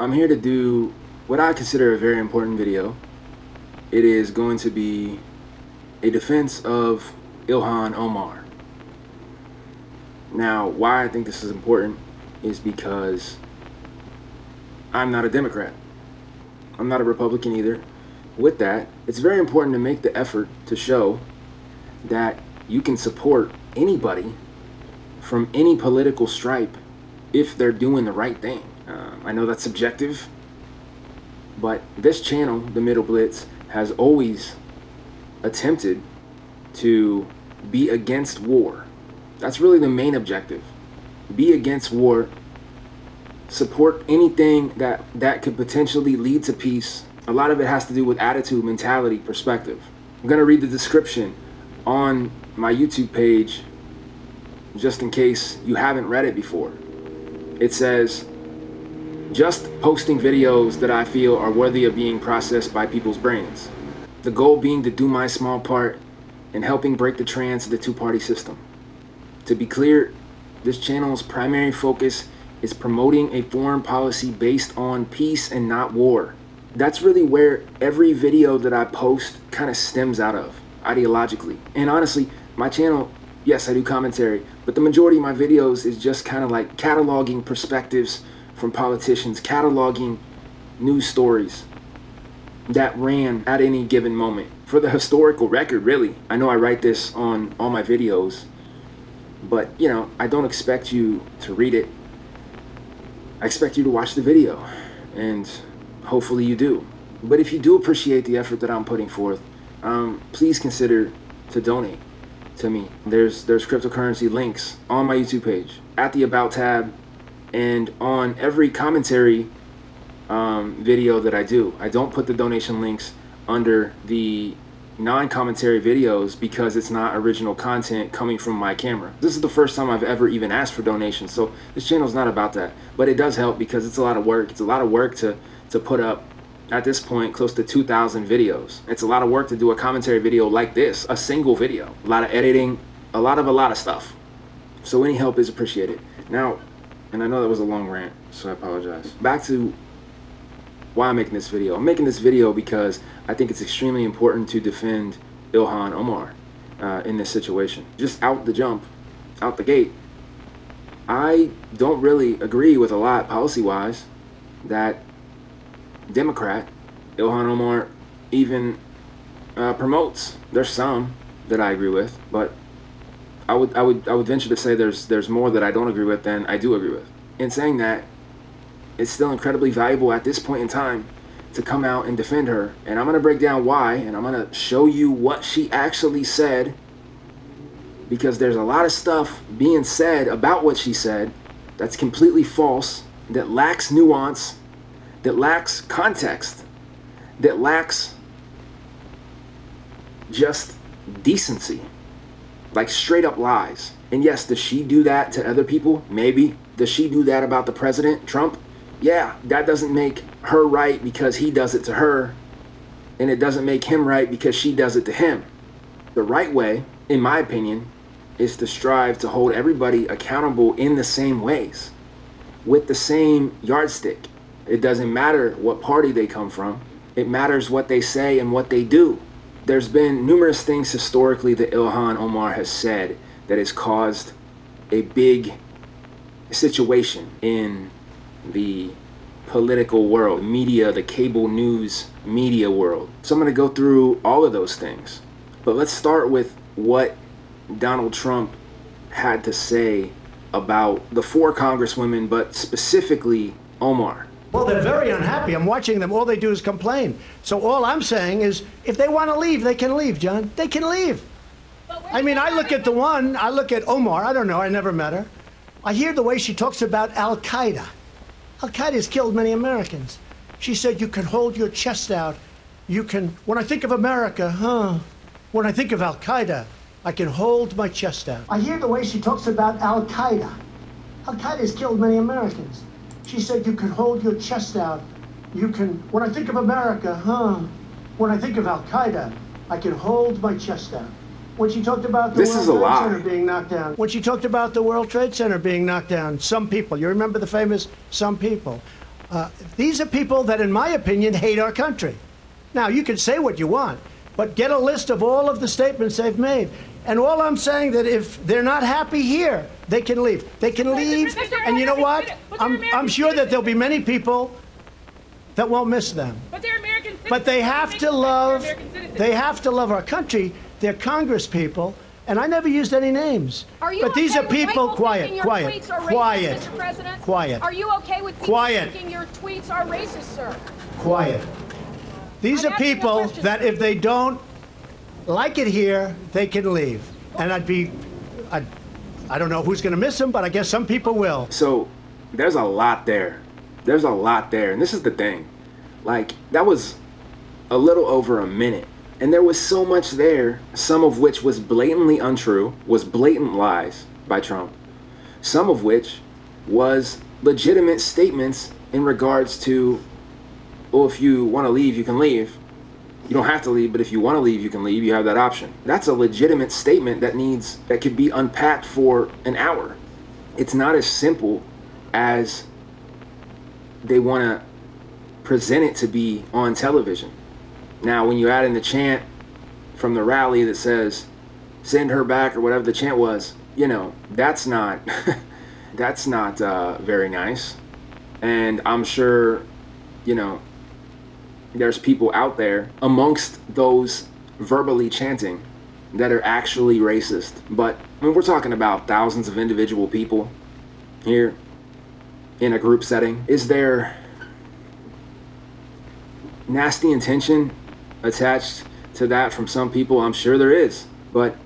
I'm here to do what I consider a very important video. It is going to be a defense of Ilhan Omar. Now, why I think this is important is because I'm not a Democrat. I'm not a Republican either. With that, it's very important to make the effort to show that you can support anybody from any political stripe if they're doing the right thing. Um, I know that's subjective, but this channel, The Middle Blitz, has always attempted to be against war. That's really the main objective. Be against war. Support anything that that could potentially lead to peace. A lot of it has to do with attitude, mentality, perspective. I'm going to read the description on my YouTube page just in case you haven't read it before. It says, just posting videos that I feel are worthy of being processed by people's brains. The goal being to do my small part in helping break the trance of the two-party system. To be clear, this channel's primary focus is promoting a foreign policy based on peace and not war. That's really where every video that I post kind of stems out of, ideologically. And honestly, my channel, yes, I do commentary, but the majority of my videos is just kind of like cataloging perspectives from politicians, cataloging news stories that ran at any given moment. For the historical record, really. I know I write this on all my videos, but you know, I don't expect you to read it. I expect you to watch the video, and hopefully you do. But if you do appreciate the effort that I'm putting forth, um, please consider to donate to me. There's there's cryptocurrency links on my YouTube page at the About tab and on every commentary um, video that I do. I don't put the donation links under the non-commentary videos because it's not original content coming from my camera. This is the first time I've ever even asked for donations, so this channel is not about that. But it does help because it's a lot of work. It's a lot of work to, to put up at this point close to 2,000 videos. It's a lot of work to do a commentary video like this, a single video. A lot of editing, a lot of a lot of stuff. So any help is appreciated. Now, and I know that was a long rant, so I apologize. Back to why I'm making this video. I'm making this video because I think it's extremely important to defend Ilhan Omar uh, in this situation. Just out the jump, out the gate, I don't really agree with a lot policy-wise that Democrat Ilhan Omar even uh, promotes. There's some that I agree with, but I would I would I would venture to say there's there's more that I don't agree with than I do agree with. In saying that, it's still incredibly valuable at this point in time to come out and defend her. And I'm going to break down why, and I'm going to show you what she actually said because there's a lot of stuff being said about what she said that's completely false, that lacks nuance, that lacks context, that lacks just decency. Like straight up lies. And yes, does she do that to other people? Maybe. Does she do that about the president, Trump? Yeah, that doesn't make her right because he does it to her. And it doesn't make him right because she does it to him. The right way, in my opinion, is to strive to hold everybody accountable in the same ways, with the same yardstick. It doesn't matter what party they come from. It matters what they say and what they do. There's been numerous things historically that Ilhan Omar has said that has caused a big situation in the political world, media, the cable news media world. So I'm going to go through all of those things. But let's start with what Donald Trump had to say about the four congresswomen, but specifically Omar. Well, they're very unhappy. I'm watching them. All they do is complain. So all I'm saying is, if they want to leave, they can leave, John. They can leave. I mean, I look at the one, I look at Omar. I don't know. I never met her. I hear the way she talks about Al Qaeda. Al Qaeda has killed many Americans. She said, You can hold your chest out. You can, when I think of America, huh? When I think of Al Qaeda, I can hold my chest out. I hear the way she talks about Al Qaeda. Al Qaeda has killed many Americans. She said, You can hold your chest out. You can, when I think of America, huh? When I think of Al Qaeda, I can hold my chest out. When she talked about the This World Trade lie. Center being knocked down. When she talked about the World Trade Center being knocked down, some people, you remember the famous some people. Uh, these are people that, in my opinion, hate our country. Now, you can say what you want, but get a list of all of the statements they've made. And all I'm saying that if they're not happy here, they can leave. They can leave. And you know what? I'm, I'm sure that there'll be many people that won't miss them. But they're American citizens. But they have to love, they have to love our country. They're Congress people, and I never used any names. Are you but these okay are people, quiet, quiet, racist, quiet. President? quiet, Are you okay with people Quiet. thinking your tweets are racist, sir? quiet. These I'm are people that if they don't like it here, they can leave. And I'd be, I'd, I don't know who's going to miss them, but I guess some people will. So there's a lot there. There's a lot there. And this is the thing. Like, that was a little over a minute. And there was so much there, some of which was blatantly untrue, was blatant lies by Trump. Some of which was legitimate statements in regards to, well, if you want to leave, you can leave. You don't have to leave, but if you want to leave, you can leave. You have that option. That's a legitimate statement that needs, that could be unpacked for an hour. It's not as simple as they want to present it to be on television. Now, when you add in the chant from the rally that says, send her back or whatever the chant was, you know, that's not, that's not uh, very nice. And I'm sure, you know, there's people out there amongst those verbally chanting that are actually racist. But mean, we're talking about thousands of individual people here in a group setting. Is there nasty intention attached to that from some people? I'm sure there is. But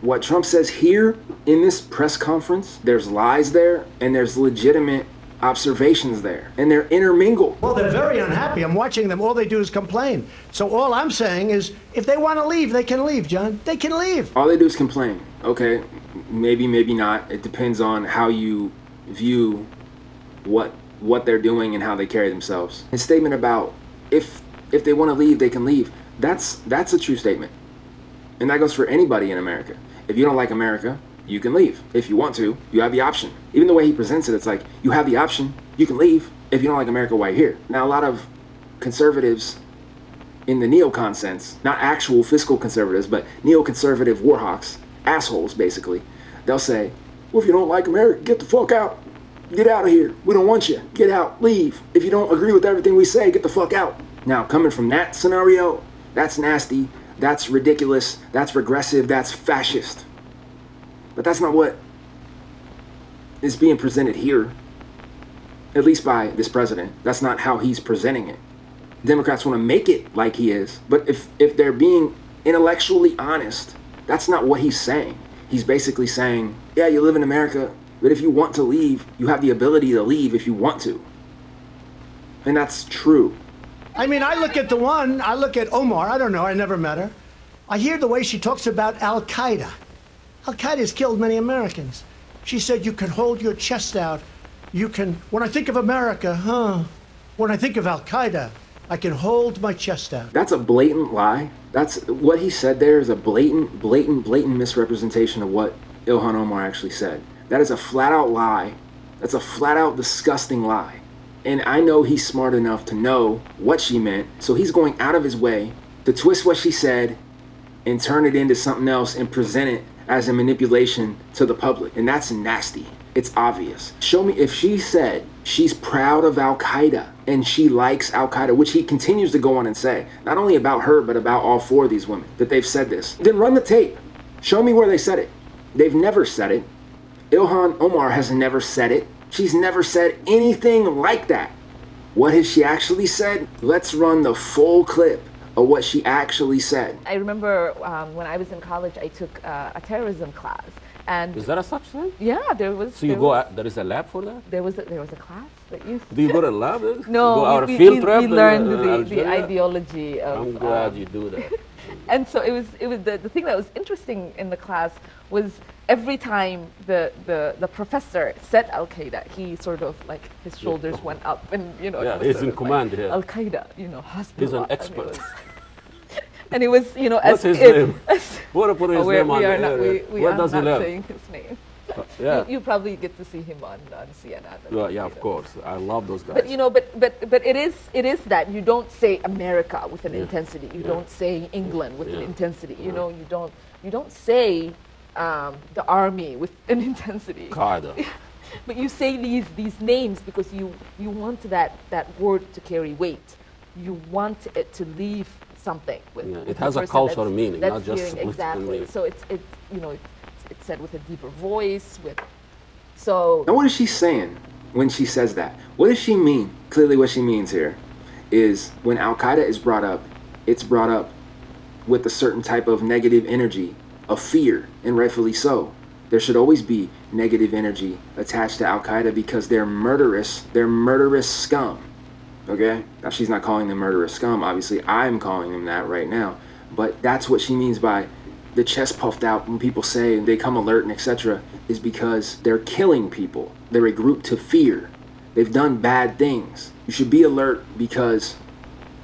what Trump says here in this press conference, there's lies there and there's legitimate observations there. And they're intermingled. Well, they're very unhappy. I'm watching them. All they do is complain. So all I'm saying is, if they want to leave, they can leave, John. They can leave. All they do is complain. Okay, maybe, maybe not. It depends on how you view what what they're doing and how they carry themselves. His statement about if if they want to leave, they can leave. That's that's a true statement, and that goes for anybody in America. If you don't like America, you can leave. If you want to, you have the option. Even the way he presents it, it's like you have the option. You can leave if you don't like America. Why here? Now, a lot of conservatives in the neocon sense, not actual fiscal conservatives, but neoconservative warhawks, assholes basically, they'll say, well, if you don't like America, get the fuck out. Get out of here. We don't want you. Get out. Leave. If you don't agree with everything we say, get the fuck out. Now, coming from that scenario, that's nasty. That's ridiculous. That's regressive. That's fascist. But that's not what is being presented here, at least by this president. That's not how he's presenting it. Democrats want to make it like he is, but if if they're being intellectually honest, that's not what he's saying. He's basically saying, "Yeah, you live in America, but if you want to leave, you have the ability to leave if you want to." And that's true. I mean, I look at the one, I look at Omar, I don't know, I never met her. I hear the way she talks about Al Qaeda. Al Qaeda has killed many Americans. She said, You can hold your chest out. You can, when I think of America, huh? When I think of Al Qaeda, I can hold my chest out. That's a blatant lie. That's what he said there is a blatant, blatant, blatant misrepresentation of what Ilhan Omar actually said. That is a flat out lie. That's a flat out disgusting lie. And I know he's smart enough to know what she meant, so he's going out of his way to twist what she said and turn it into something else and present it as a manipulation to the public. And that's nasty. It's obvious. Show me if she said she's proud of Al Qaeda and she likes Al Qaeda, which he continues to go on and say, not only about her, but about all four of these women, that they've said this. Then run the tape. Show me where they said it. They've never said it. Ilhan Omar has never said it. She's never said anything like that. What has she actually said? Let's run the full clip of what she actually said. I remember um, when I was in college, I took uh, a terrorism class, and Is that a such thing? yeah, there was. So you there go, was, out, there is a lab for that? There was a, there was a class that you. Do you go to a lab? No, you go out we, a field we, trip we learned uh, the, the ideology of. I'm glad um, you do that. and so it was it was the, the thing that was interesting in the class was every time the, the, the professor said Al Qaeda, he sort of like his shoulders went up and you know. Yeah, he's in of like, command here. Al Qaeda, you know, He's an Hezbollah, and it expert. was- And it was, you know, What's as his if, name? as- What to put his Oh, name on we are the not, we, we Where are does he not live? saying his name. Yeah. You, you probably get to see him on, on CNN. Well, yeah, of know. course. I love those guys. But you know, but but but it is it is that you don't say America with an Yeah. intensity. You Yeah. don't say England with an intensity. You Yeah. know, you don't you don't say um, the army with an intensity. But you say these these names because you you want that that word to carry weight. You want it to leave something. With, Yeah, it has a cultural meaning, not just hearing exactly. name. So it's it's you know it's, it's said with a deeper voice with. So Now, what is she saying when she says that? What does she mean? Clearly, what she means here is when Al Qaeda is brought up, it's brought up with a certain type of negative energy of fear, and rightfully so. There should always be negative energy attached to Al Qaeda because they're murderous, they're murderous scum. Okay? Now, she's not calling them murderous scum. Obviously, I'm calling them that right now. But that's what she means by the chest puffed out when people say and they come alert and etc. is because they're killing people. They're a group to fear. They've done bad things. You should be alert because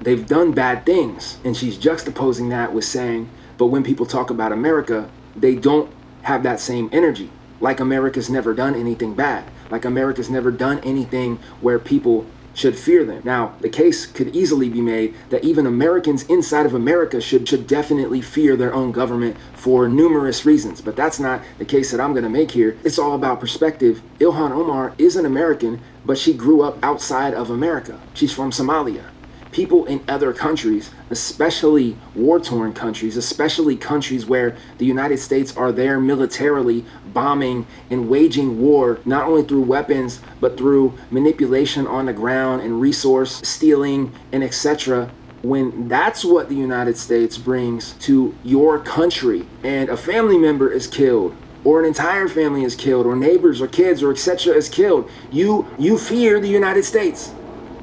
they've done bad things. And she's juxtaposing that with saying, but when people talk about America, they don't have that same energy. Like America's never done anything bad. Like America's never done anything where people should fear them. Now, the case could easily be made that even Americans inside of America should, should definitely fear their own government for numerous reasons. But that's not the case that I'm going to make here. It's all about perspective. Ilhan Omar is an American, but she grew up outside of America. She's from Somalia people in other countries, especially war torn countries, especially countries where the United States are there militarily bombing and waging war, not only through weapons, but through manipulation on the ground and resource stealing and etc. When that's what the United States brings to your country and a family member is killed or an entire family is killed or neighbors or kids or etc is killed you you fear the United States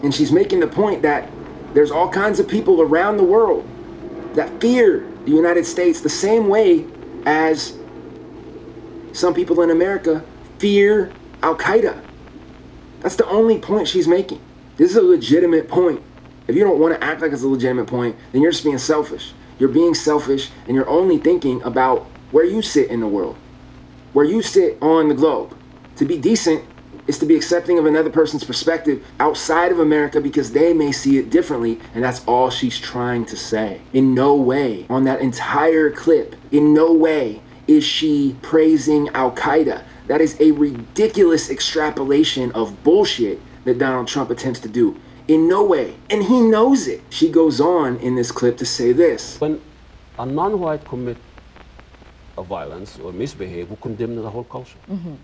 and she's making the point that there's all kinds of people around the world that fear the United States the same way as some people in America fear Al Qaeda. That's the only point she's making. This is a legitimate point. If you don't want to act like it's a legitimate point, then you're just being selfish. You're being selfish and you're only thinking about where you sit in the world, where you sit on the globe. To be decent is to be accepting of another person's perspective outside of America because they may see it differently, and that's all she's trying to say. In no way, on that entire clip, in no way is she praising Al Qaeda. That is a ridiculous extrapolation of bullshit that Donald Trump attempts to do. In no way. And he knows it. She goes on in this clip to say this. When a non-white commit a violence or misbehave, we condemn the whole culture. Mm-hmm.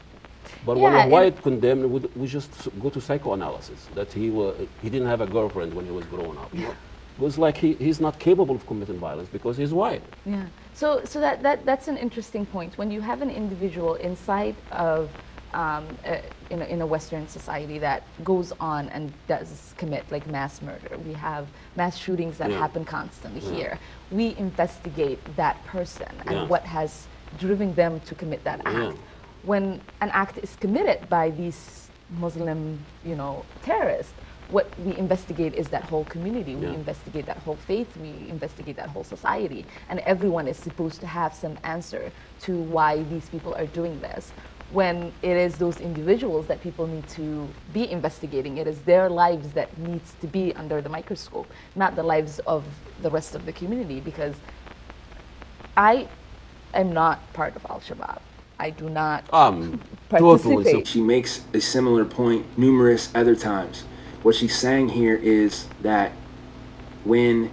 But when Yeah, a and- white condemned, we, we just go to psychoanalysis that he wa he didn't have a girlfriend when he was growing up. You know? It was like he, he's not capable of committing violence because he's white. Yeah. So, so that, that, that's an interesting point. When you have an individual inside of, um, uh, in, a, in a Western society that goes on and does commit like mass murder, we have mass shootings that Yeah. happen constantly Yeah. here. We investigate that person and Yeah. what has driven them to commit that act. Yeah. When an act is committed by these Muslim, you know, terrorists, what we investigate is that whole community. We investigate that whole faith. We investigate that whole society. And everyone is supposed to have some answer to why these people are doing this. When it is those individuals that people need to be investigating, it is their lives that needs to be under the microscope, not the lives of the rest of the community. Because I am not part of Al Shabaab. I do not Um, totally. participate. She makes a similar point numerous other times. What she's saying here is that when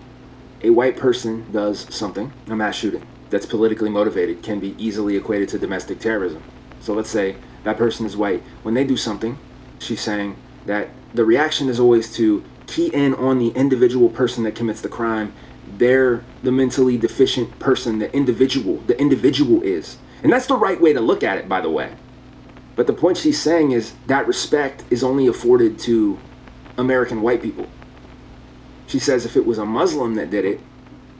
a white person does something, a mass shooting, that's politically motivated, can be easily equated to domestic terrorism. So let's say that person is white. When they do something, she's saying that the reaction is always to key in on the individual person that commits the crime. They're the mentally deficient person, the individual. The individual is. And that's the right way to look at it, by the way. But the point she's saying is that respect is only afforded to American white people. She says if it was a Muslim that did it,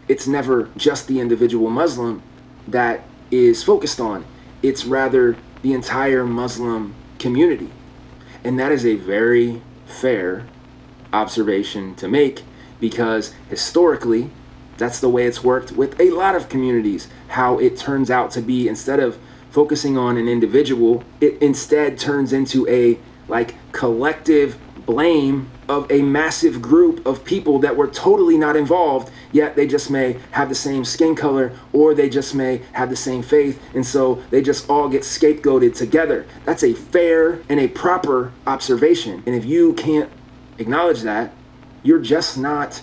it's never just the individual Muslim that is focused on. It's rather the entire Muslim community. And that is a very fair observation to make because historically, that's the way it's worked with a lot of communities. How it turns out to be instead of focusing on an individual, it instead turns into a like collective blame of a massive group of people that were totally not involved, yet they just may have the same skin color or they just may have the same faith, and so they just all get scapegoated together. That's a fair and a proper observation. And if you can't acknowledge that, you're just not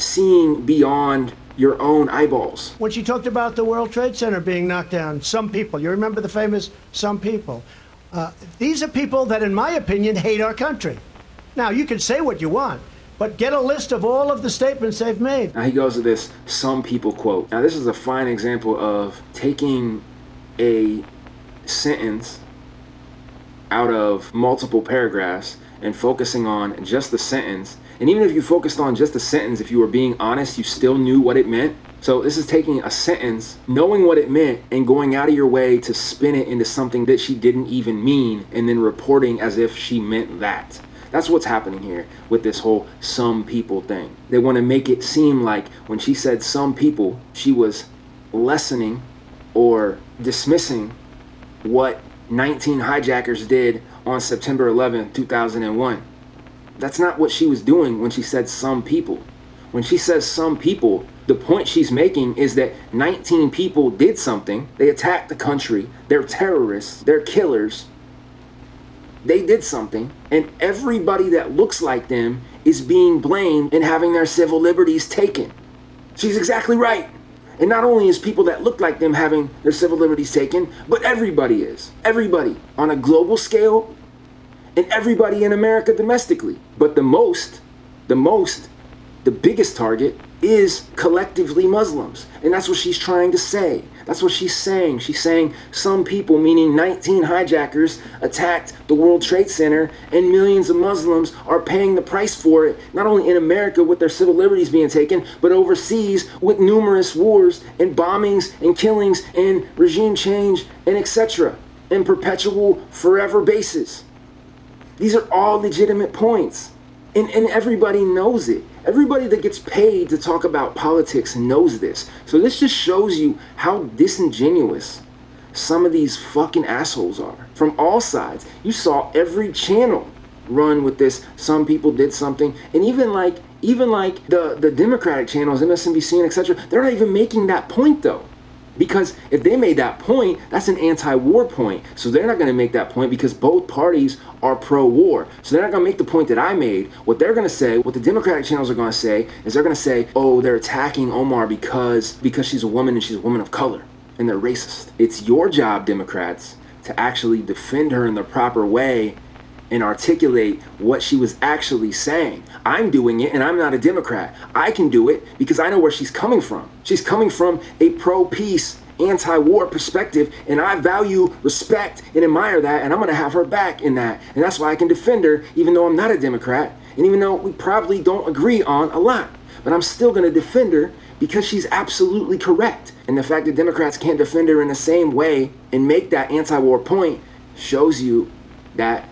seeing beyond your own eyeballs. When she talked about the World Trade Center being knocked down, some people, you remember the famous some people. Uh, these are people that, in my opinion, hate our country. Now, you can say what you want, but get a list of all of the statements they've made. Now he goes to this some people quote. Now, this is a fine example of taking a sentence out of multiple paragraphs and focusing on just the sentence. And even if you focused on just a sentence, if you were being honest, you still knew what it meant. So this is taking a sentence, knowing what it meant, and going out of your way to spin it into something that she didn't even mean, and then reporting as if she meant that. That's what's happening here with this whole some people thing. They want to make it seem like when she said some people, she was lessening or dismissing what 19 hijackers did on September 11, 2001. That's not what she was doing when she said some people. When she says some people, the point she's making is that 19 people did something. They attacked the country. They're terrorists. They're killers they did something, and everybody that looks like them is being blamed and having their civil liberties taken. She's exactly right. And not only is people that look like them having their civil liberties taken, but everybody is. Everybody on a global scale and everybody in America domestically. But the most, the most, the biggest target is collectively Muslims. And that's what she's trying to say. That's what she's saying. She's saying some people, meaning 19 hijackers, attacked the World Trade Center, and millions of Muslims are paying the price for it, not only in America with their civil liberties being taken, but overseas with numerous wars and bombings and killings and regime change and etc. in perpetual, forever basis. These are all legitimate points. And, and everybody knows it. Everybody that gets paid to talk about politics knows this. So this just shows you how disingenuous some of these fucking assholes are from all sides. You saw every channel run with this. Some people did something, and even like even like the the Democratic channels, MSNBC and etc. They're not even making that point though. Because if they made that point, that's an anti war point. So they're not going to make that point because both parties are pro war. So they're not going to make the point that I made. What they're going to say, what the Democratic channels are going to say, is they're going to say, oh, they're attacking Omar because, because she's a woman and she's a woman of color. And they're racist. It's your job, Democrats, to actually defend her in the proper way and articulate what she was actually saying. I'm doing it and I'm not a Democrat. I can do it because I know where she's coming from. She's coming from a pro peace, anti war perspective, and I value, respect, and admire that, and I'm gonna have her back in that. And that's why I can defend her, even though I'm not a Democrat, and even though we probably don't agree on a lot. But I'm still gonna defend her because she's absolutely correct. And the fact that Democrats can't defend her in the same way and make that anti war point shows you that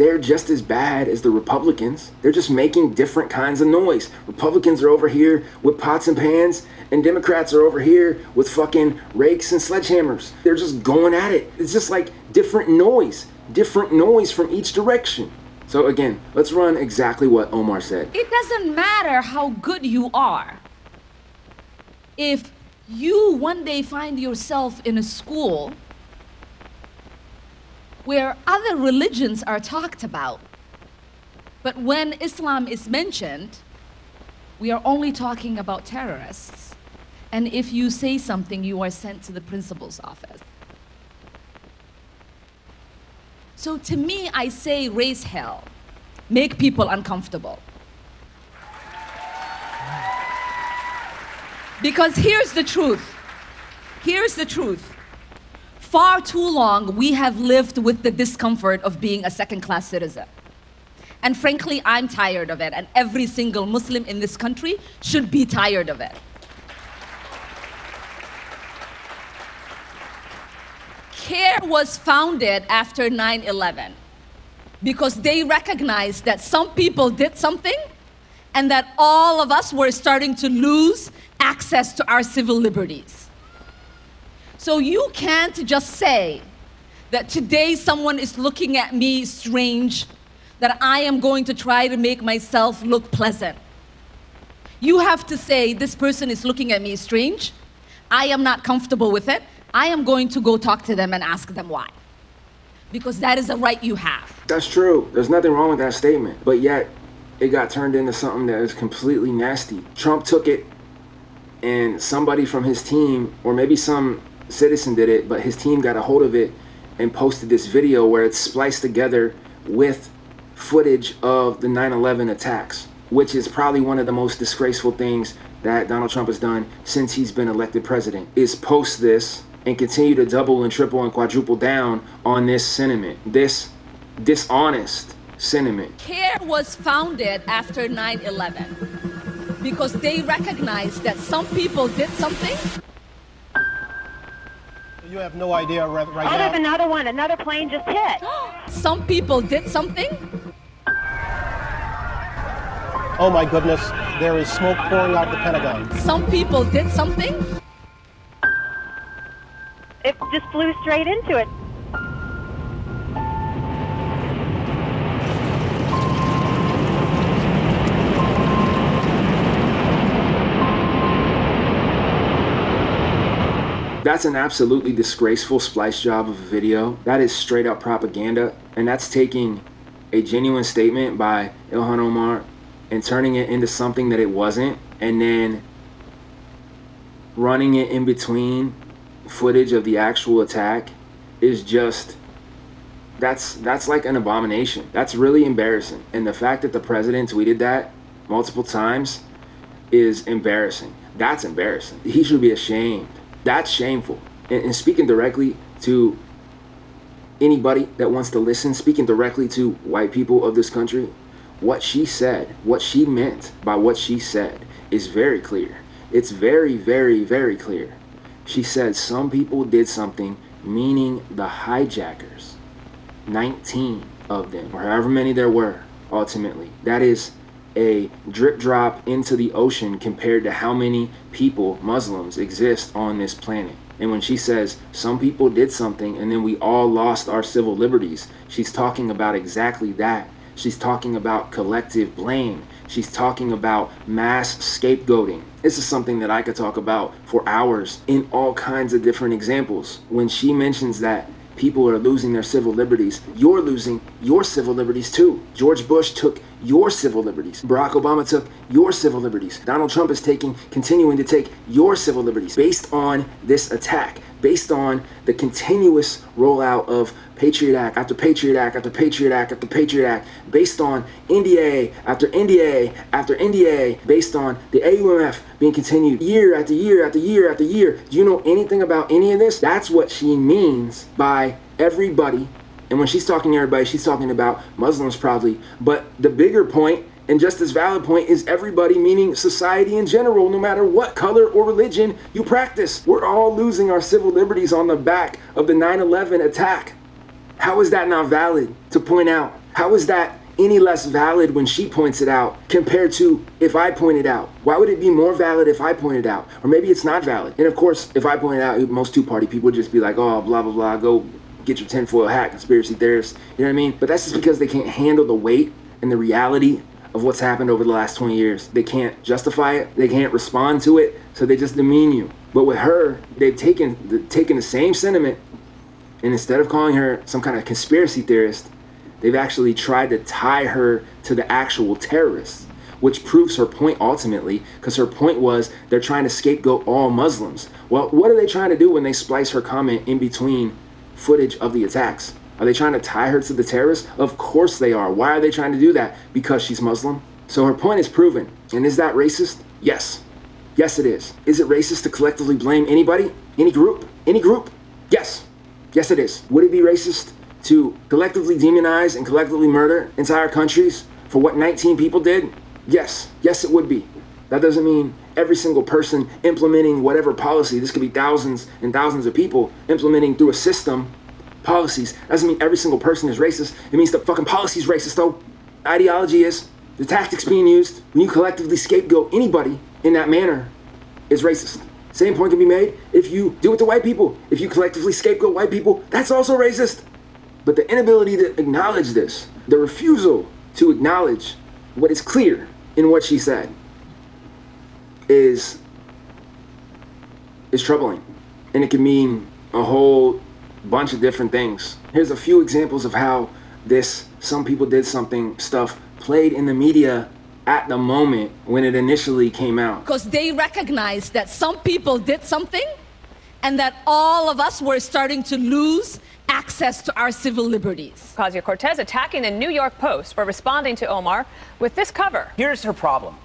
they're just as bad as the Republicans. They're just making different kinds of noise. Republicans are over here with pots and pans, and Democrats are over here with fucking rakes and sledgehammers. They're just going at it. It's just like different noise, different noise from each direction. So, again, let's run exactly what Omar said. It doesn't matter how good you are. If you one day find yourself in a school where other religions are talked about. But when Islam is mentioned, we are only talking about terrorists. And if you say something, you are sent to the principal's office. So to me, I say raise hell, make people uncomfortable. Because here's the truth. Here's the truth far too long, we have lived with the discomfort of being a second class citizen. And frankly, I'm tired of it, and every single Muslim in this country should be tired of it. CAIR was founded after 9 11 because they recognized that some people did something and that all of us were starting to lose access to our civil liberties. So you can't just say that today someone is looking at me strange, that I am going to try to make myself look pleasant. You have to say, this person is looking at me strange. I am not comfortable with it. I am going to go talk to them and ask them why. Because that is a right you have. That's true. There's nothing wrong with that statement. But yet, it got turned into something that is completely nasty. Trump took it, and somebody from his team, or maybe some citizen did it, but his team got a hold of it and posted this video where it's spliced together with footage of the 9 11 attacks, which is probably one of the most disgraceful things that Donald Trump has done since he's been elected president, is post this and continue to double and triple and quadruple down on this sentiment, this dishonest sentiment. CAIR was founded after 9 11 because they recognized that some people did something. You have no idea right, right Oh, there's another one. Another plane just hit. Some people did something. Oh my goodness, there is smoke pouring out the Pentagon. Some people did something. It just flew straight into it. That's an absolutely disgraceful splice job of a video. That is straight up propaganda. And that's taking a genuine statement by Ilhan Omar and turning it into something that it wasn't. And then running it in between footage of the actual attack is just that's that's like an abomination. That's really embarrassing. And the fact that the president tweeted that multiple times is embarrassing. That's embarrassing. He should be ashamed. That's shameful. And, and speaking directly to anybody that wants to listen, speaking directly to white people of this country, what she said, what she meant by what she said is very clear. It's very, very, very clear. She said some people did something, meaning the hijackers. 19 of them, or however many there were, ultimately. That is a drip drop into the ocean compared to how many people, Muslims, exist on this planet. And when she says some people did something and then we all lost our civil liberties, she's talking about exactly that. She's talking about collective blame. She's talking about mass scapegoating. This is something that I could talk about for hours in all kinds of different examples. When she mentions that people are losing their civil liberties, you're losing your civil liberties too. George Bush took your civil liberties. Barack Obama took your civil liberties. Donald Trump is taking, continuing to take your civil liberties based on this attack, based on the continuous rollout of Patriot Act after Patriot Act after Patriot Act after Patriot Act, based on NDA after NDA after NDA, based on the AUMF being continued year after year after year after year. Do you know anything about any of this? That's what she means by everybody. And when she's talking to everybody, she's talking about Muslims probably. But the bigger point and just as valid point is everybody, meaning society in general, no matter what color or religion you practice. We're all losing our civil liberties on the back of the 9 11 attack. How is that not valid to point out? How is that any less valid when she points it out compared to if I point it out? Why would it be more valid if I point it out? Or maybe it's not valid. And of course, if I point it out, most two party people would just be like, oh, blah, blah, blah, go get your tinfoil hat, conspiracy theorists. You know what I mean? But that's just because they can't handle the weight and the reality of what's happened over the last 20 years. They can't justify it, they can't respond to it, so they just demean you. But with her, they've taken the, taken the same sentiment and instead of calling her some kind of conspiracy theorist, they've actually tried to tie her to the actual terrorists, which proves her point ultimately, because her point was they're trying to scapegoat all Muslims. Well, what are they trying to do when they splice her comment in between footage of the attacks? Are they trying to tie her to the terrorists? Of course they are. Why are they trying to do that? Because she's Muslim? So her point is proven. And is that racist? Yes. Yes, it is. Is it racist to collectively blame anybody? Any group? Any group? Yes. Yes, it is. Would it be racist to collectively demonize and collectively murder entire countries for what 19 people did? Yes. Yes, it would be. That doesn't mean every single person implementing whatever policy, this could be thousands and thousands of people implementing through a system policies. Doesn't mean every single person is racist. It means the fucking policy is racist, though. Ideology is. The tactics being used when you collectively scapegoat anybody in that manner is racist. Same point can be made if you do it to white people. If you collectively scapegoat white people, that's also racist. But the inability to acknowledge this, the refusal to acknowledge what is clear in what she said, is is troubling, and it can mean a whole bunch of different things. Here's a few examples of how this "some people did something" stuff played in the media at the moment when it initially came out. Because they recognized that some people did something and that all of us were starting to lose access to our civil liberties. Ocasio Cortez attacking the New York Post for responding to Omar with this cover. Here's her problem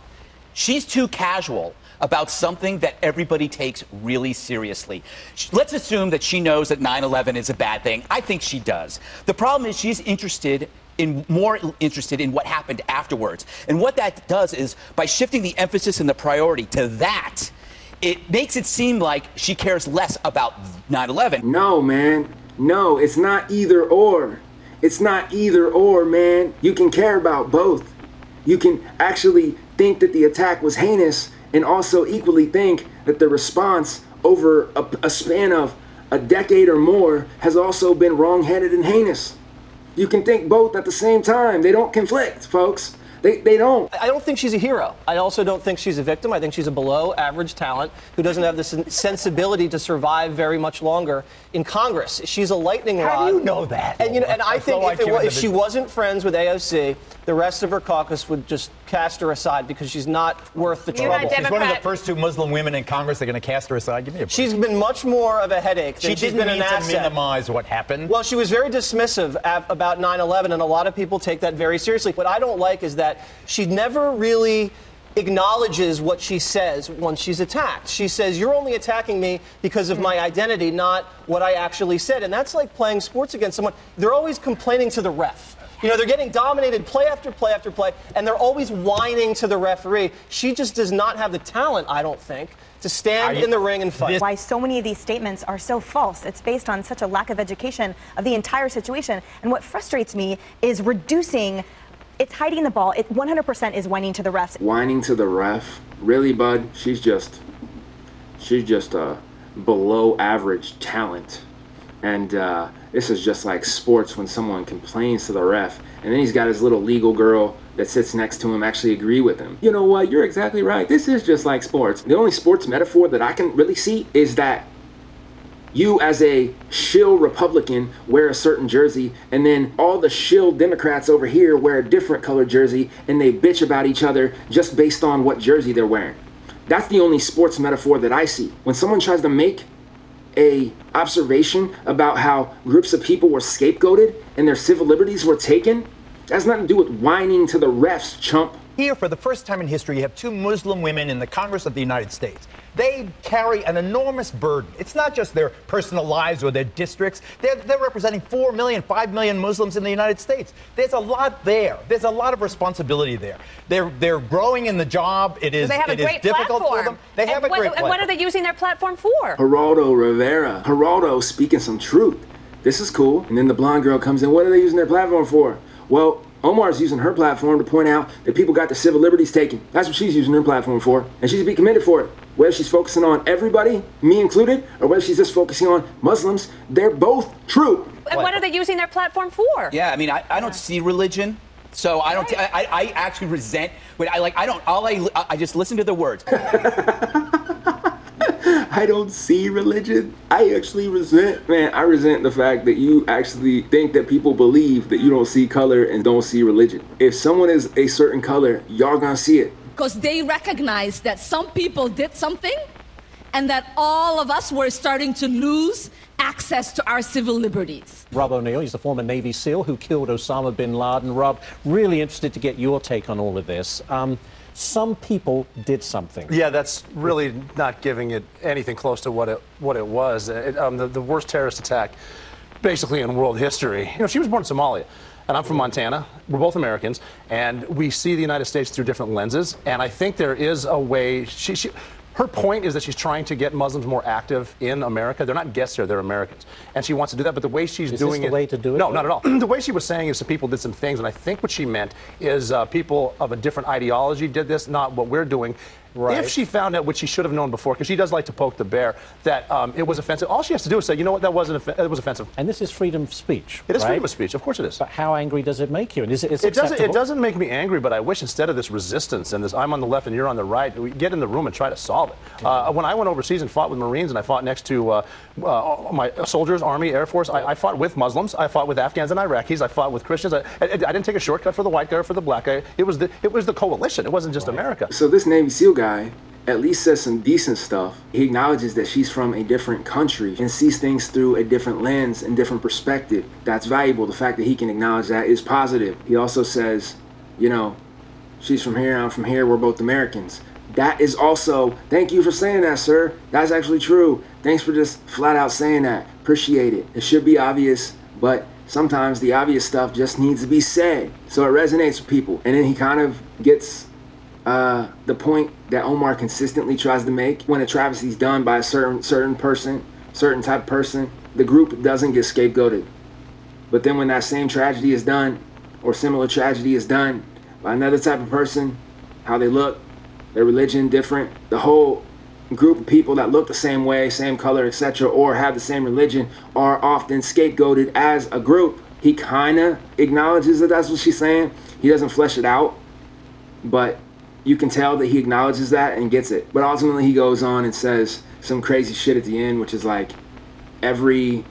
she's too casual about something that everybody takes really seriously. Let's assume that she knows that 9 11 is a bad thing. I think she does. The problem is she's interested. In more interested in what happened afterwards. And what that does is by shifting the emphasis and the priority to that, it makes it seem like she cares less about 9 11. No, man. No, it's not either or. It's not either or, man. You can care about both. You can actually think that the attack was heinous and also equally think that the response over a, a span of a decade or more has also been wrong-headed and heinous. You can think both at the same time. They don't conflict, folks. They, they don't. I don't think she's a hero. I also don't think she's a victim. I think she's a below average talent who doesn't have the sensibility to survive very much longer in Congress. She's a lightning rod. How do you know that? And you know, and I That's think if, it you if she wasn't friends with AOC, the rest of her caucus would just cast her aside because she's not worth the You're trouble. She's one of the first two Muslim women in Congress. They're going to cast her aside. Give me a break. She's been much more of a headache than she she's didn't been an mean to asset. minimize what happened. Well, she was very dismissive ab- about 9 11, and a lot of people take that very seriously. What I don't like is that she never really acknowledges what she says once she's attacked. She says, You're only attacking me because of my identity, not what I actually said. And that's like playing sports against someone. They're always complaining to the ref. You know, they're getting dominated play after play after play, and they're always whining to the referee. She just does not have the talent, I don't think, to stand you- in the ring and fight. why so many of these statements are so false. It's based on such a lack of education of the entire situation. And what frustrates me is reducing, it's hiding the ball. It 100% is whining to the refs. whining to the ref. Really, bud? She's just she's just a below average talent. And uh, this is just like sports when someone complains to the ref, and then he's got his little legal girl that sits next to him actually agree with him. You know what? You're exactly right. This is just like sports. The only sports metaphor that I can really see is that you as a shill Republican wear a certain jersey, and then all the shill Democrats over here wear a different colored jersey, and they bitch about each other just based on what jersey they're wearing. That's the only sports metaphor that I see. When someone tries to make a observation about how groups of people were scapegoated and their civil liberties were taken, that has nothing to do with whining to the refs, chump. Here, for the first time in history, you have two Muslim women in the Congress of the United States. They carry an enormous burden. It's not just their personal lives or their districts. They're, they're representing 4 million, 5 million Muslims in the United States. There's a lot there. There's a lot of responsibility there. They're, they're growing in the job. It is, They have a it is great difficult platform. for them. They have a what, great And what are they using their platform for? Geraldo Rivera. Geraldo speaking some truth. This is cool. And then the blonde girl comes in. What are they using their platform for? Well, Omar's using her platform to point out that people got their civil liberties taken. That's what she's using her platform for. And she's to be commended for it. Whether she's focusing on everybody, me included, or whether she's just focusing on Muslims, they're both true. And what are they using their platform for? Yeah, I mean, I, I don't see religion. So I don't. I, I I actually resent. When I like, I don't. All I I just listen to the words. I don't see religion. I actually resent, man, I resent the fact that you actually think that people believe that you don't see color and don't see religion. If someone is a certain color, y'all gonna see it. Because they recognize that some people did something and that all of us were starting to lose access to our civil liberties. Rob O'Neill, he's the former Navy SEAL who killed Osama bin Laden. Rob, really interested to get your take on all of this. Um, some people did something. Yeah, that's really not giving it anything close to what it what it was. It, um, the, the worst terrorist attack, basically in world history. You know, she was born in Somalia, and I'm from Montana. We're both Americans, and we see the United States through different lenses. And I think there is a way. She, she her point is that she's trying to get Muslims more active in America. They're not guests here; they're Americans, and she wants to do that. But the way she's Is this doing the it, way to do it, No, not at all. the way she was saying is some people did some things, and I think what she meant is uh, people of a different ideology did this, not what we're doing. Right. If she found out, which she should have known before, because she does like to poke the bear, that um, it was offensive, all she has to do is say, you know what, that wasn't off- it was offensive. And this is freedom of speech. It is right? freedom of speech, of course it is. But how angry does it make you? And is it, is It doesn't. It doesn't make me angry, but I wish instead of this resistance and this I'm on the left and you're on the right, we get in the room and try to solve it. Uh, when I went overseas and fought with Marines and I fought next to uh, uh, my soldiers, Army, Air Force, I, I fought with Muslims, I fought with Afghans and Iraqis, I fought with Christians. I, I, I didn't take a shortcut for the white guy or for the black guy. It was the it was the coalition. It wasn't just America. So this Navy SEAL guy at least says some decent stuff. He acknowledges that she's from a different country and sees things through a different lens and different perspective. That's valuable. The fact that he can acknowledge that is positive. He also says, you know, she's from here, I'm from here, we're both Americans. That is also, thank you for saying that, sir. That's actually true. Thanks for just flat out saying that. Appreciate it. It should be obvious, but sometimes the obvious stuff just needs to be said. So it resonates with people. And then he kind of gets uh, the point that Omar consistently tries to make when a travesty is done by a certain certain person, certain type of person, the group doesn't get scapegoated. But then when that same tragedy is done, or similar tragedy is done by another type of person, how they look, their religion different, the whole group of people that look the same way, same color, etc., or have the same religion are often scapegoated as a group. He kind of acknowledges that that's what she's saying. He doesn't flesh it out, but you can tell that he acknowledges that and gets it. But ultimately, he goes on and says some crazy shit at the end, which is like every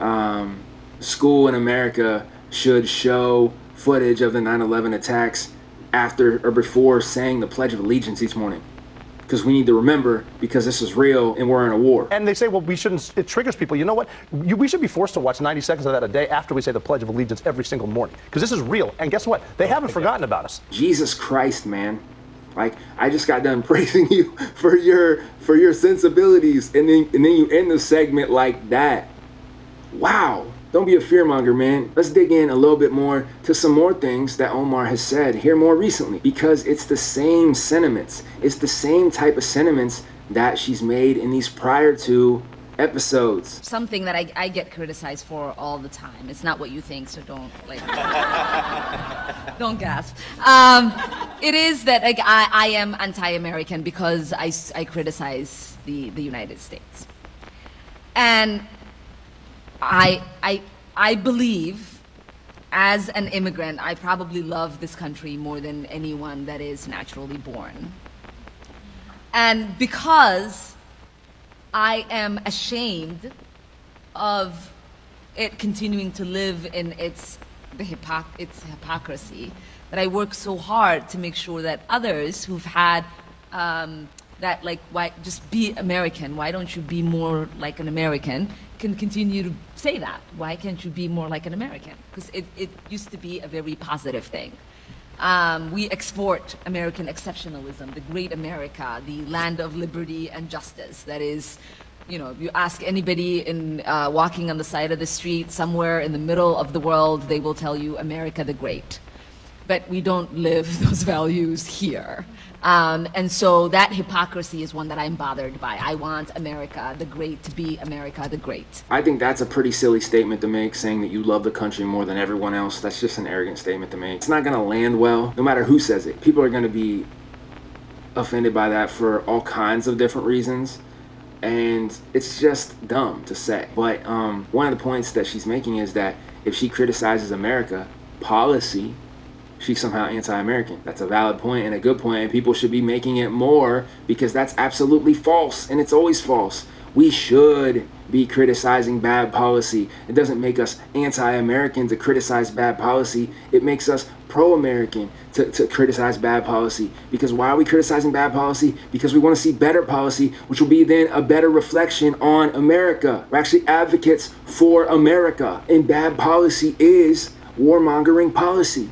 um, school in America should show footage of the 9 11 attacks after or before saying the Pledge of Allegiance each morning. Because we need to remember, because this is real and we're in a war. And they say, well, we shouldn't. It triggers people. You know what? You, we should be forced to watch 90 seconds of that a day after we say the Pledge of Allegiance every single morning, because this is real. And guess what? They haven't forgotten about us. Jesus Christ, man. Like I just got done praising you for your for your sensibilities, and then and then you end the segment like that. Wow. Don't be a fearmonger, man. Let's dig in a little bit more to some more things that Omar has said here more recently because it's the same sentiments. It's the same type of sentiments that she's made in these prior two episodes. Something that I, I get criticized for all the time. It's not what you think, so don't like don't gasp. Um, it is that like, I, I am anti-American because I criticize the, the United States. And I, I, I believe as an immigrant, I probably love this country more than anyone that is naturally born. And because I am ashamed of it continuing to live in its, the hypoc- its hypocrisy, that I work so hard to make sure that others who've had um, that, like, why just be American? Why don't you be more like an American? Can continue to say that. Why can't you be more like an American? Because it, it used to be a very positive thing. Um, we export American exceptionalism, the great America, the land of liberty and justice. That is, you know, if you ask anybody in uh, walking on the side of the street somewhere in the middle of the world, they will tell you America the Great. But we don't live those values here. Um, and so that hypocrisy is one that I'm bothered by. I want America the Great to be America the Great. I think that's a pretty silly statement to make, saying that you love the country more than everyone else. That's just an arrogant statement to make. It's not going to land well, no matter who says it. People are going to be offended by that for all kinds of different reasons. And it's just dumb to say. But um, one of the points that she's making is that if she criticizes America policy, she's somehow anti-American. That's a valid point and a good point, and people should be making it more because that's absolutely false, and it's always false. We should be criticizing bad policy. It doesn't make us anti-American to criticize bad policy. It makes us pro-American to, to criticize bad policy. Because why are we criticizing bad policy? Because we want to see better policy, which will be then a better reflection on America. We're actually advocates for America. And bad policy is warmongering policy.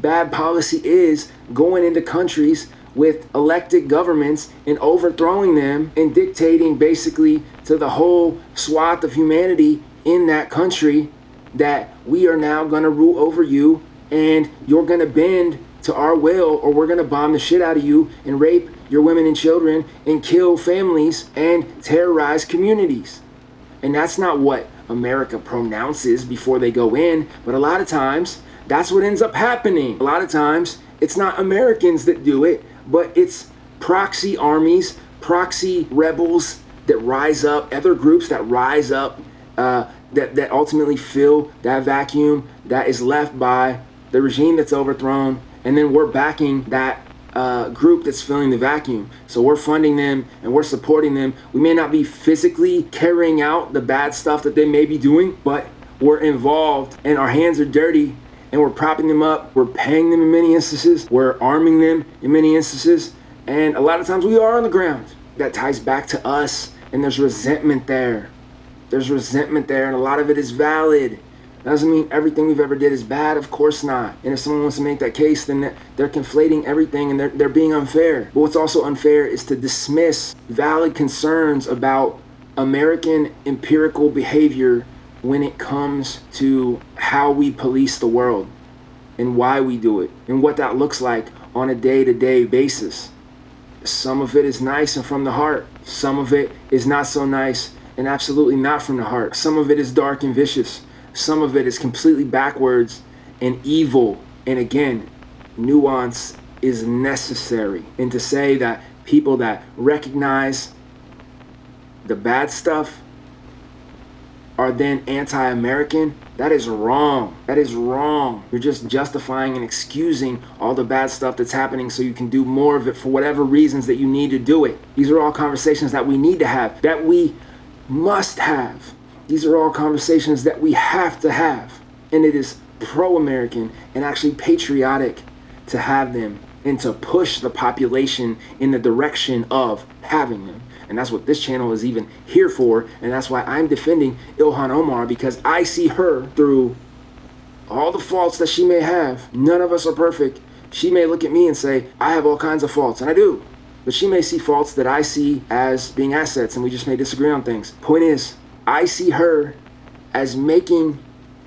Bad policy is going into countries with elected governments and overthrowing them and dictating basically to the whole swath of humanity in that country that we are now going to rule over you and you're going to bend to our will or we're going to bomb the shit out of you and rape your women and children and kill families and terrorize communities. And that's not what America pronounces before they go in, but a lot of times that's what ends up happening. A lot of times it's not Americans that do it, but it's proxy armies, proxy rebels that rise up, other groups that rise up, uh, that, that ultimately fill that vacuum that is left by the regime that's overthrown. And then we're backing that uh, group that's filling the vacuum. So we're funding them and we're supporting them. We may not be physically carrying out the bad stuff that they may be doing, but we're involved and our hands are dirty and we're propping them up. We're paying them in many instances. We're arming them in many instances. And a lot of times we are on the ground. That ties back to us and there's resentment there. There's resentment there and a lot of it is valid. Doesn't mean everything we've ever did is bad, of course not. And if someone wants to make that case, then they're conflating everything and they're, they're being unfair. But what's also unfair is to dismiss valid concerns about American empirical behavior when it comes to how we police the world and why we do it and what that looks like on a day to day basis. Some of it is nice and from the heart, some of it is not so nice and absolutely not from the heart. Some of it is dark and vicious. Some of it is completely backwards and evil. And again, nuance is necessary. And to say that people that recognize the bad stuff are then anti American, that is wrong. That is wrong. You're just justifying and excusing all the bad stuff that's happening so you can do more of it for whatever reasons that you need to do it. These are all conversations that we need to have, that we must have. These are all conversations that we have to have. And it is pro American and actually patriotic to have them and to push the population in the direction of having them. And that's what this channel is even here for. And that's why I'm defending Ilhan Omar because I see her through all the faults that she may have. None of us are perfect. She may look at me and say, I have all kinds of faults, and I do. But she may see faults that I see as being assets, and we just may disagree on things. Point is, I see her as making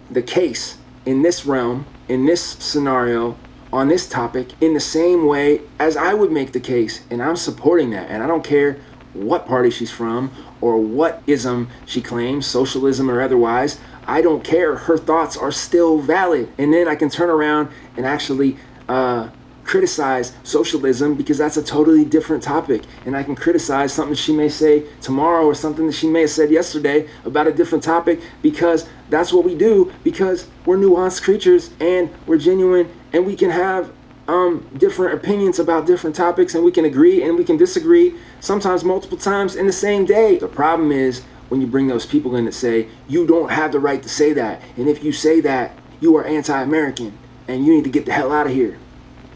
the case in this realm, in this scenario, on this topic, in the same way as I would make the case. And I'm supporting that. And I don't care what party she's from or what ism she claims, socialism or otherwise. I don't care. Her thoughts are still valid. And then I can turn around and actually uh, criticize socialism because that's a totally different topic. And I can criticize something she may say tomorrow or something that she may have said yesterday about a different topic because that's what we do because we're nuanced creatures and we're genuine and we can have um, different opinions about different topics and we can agree and we can disagree sometimes multiple times in the same day. The problem is when you bring those people in that say, you don't have the right to say that. And if you say that, you are anti American and you need to get the hell out of here.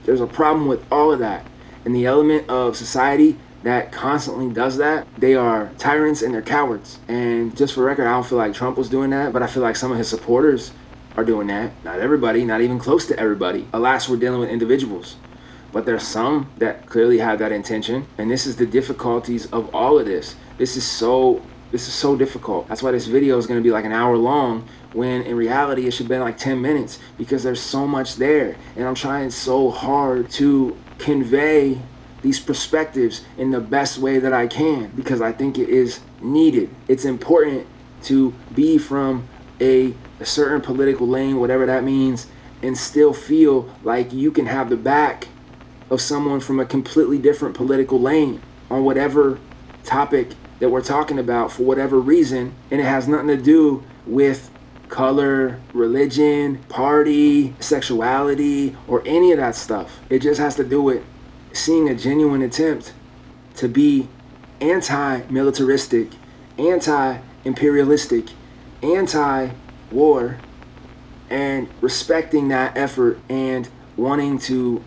There's a problem with all of that. And the element of society that constantly does that, they are tyrants and they're cowards. And just for record, I don't feel like Trump was doing that, but I feel like some of his supporters are doing that. Not everybody, not even close to everybody. Alas, we're dealing with individuals. But there's some that clearly have that intention. And this is the difficulties of all of this. This is so this is so difficult. That's why this video is going to be like an hour long when in reality it should be like 10 minutes because there's so much there. And I'm trying so hard to convey these perspectives in the best way that I can because I think it is needed. It's important to be from a, a certain political lane, whatever that means, and still feel like you can have the back of someone from a completely different political lane on whatever topic that we're talking about for whatever reason, and it has nothing to do with color, religion, party, sexuality, or any of that stuff. It just has to do with seeing a genuine attempt to be anti militaristic, anti imperialistic, anti war, and respecting that effort and wanting to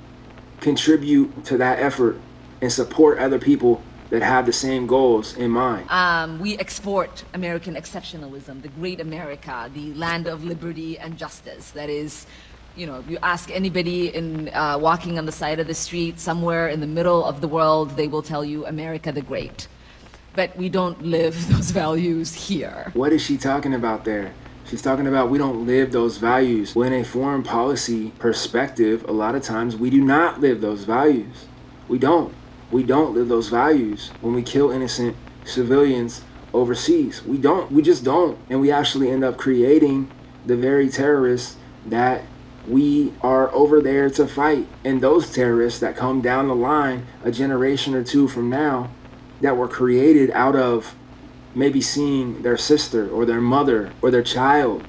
contribute to that effort and support other people that have the same goals in mind. Um, we export American exceptionalism, the great America, the land of liberty and justice. That is, you know, you ask anybody in uh, walking on the side of the street somewhere in the middle of the world, they will tell you America the Great. But we don't live those values here. What is she talking about there? She's talking about we don't live those values. When a foreign policy perspective, a lot of times we do not live those values. We don't. We don't live those values when we kill innocent civilians overseas. We don't. We just don't. And we actually end up creating the very terrorists that we are over there to fight. And those terrorists that come down the line a generation or two from now that were created out of maybe seeing their sister or their mother or their child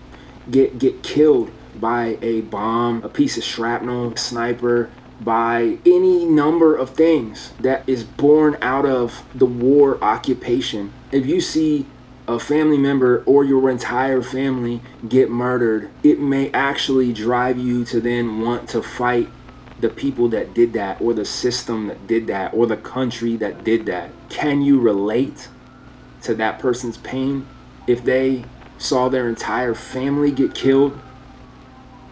get get killed by a bomb, a piece of shrapnel, sniper, by any number of things that is born out of the war occupation. If you see a family member or your entire family get murdered, it may actually drive you to then want to fight the people that did that or the system that did that or the country that did that. Can you relate to that person's pain if they saw their entire family get killed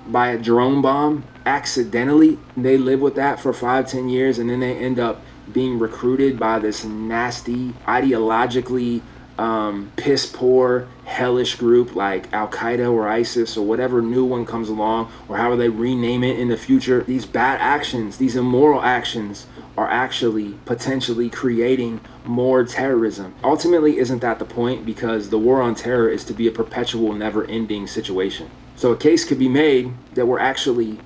by a drone bomb accidentally? They live with that for five, ten years and then they end up being recruited by this nasty, ideologically um, piss poor, hellish group like Al Qaeda or ISIS or whatever new one comes along, or however they rename it in the future. These bad actions, these immoral actions, are actually potentially creating more terrorism. Ultimately, isn't that the point? Because the war on terror is to be a perpetual, never ending situation. So a case could be made that we're actually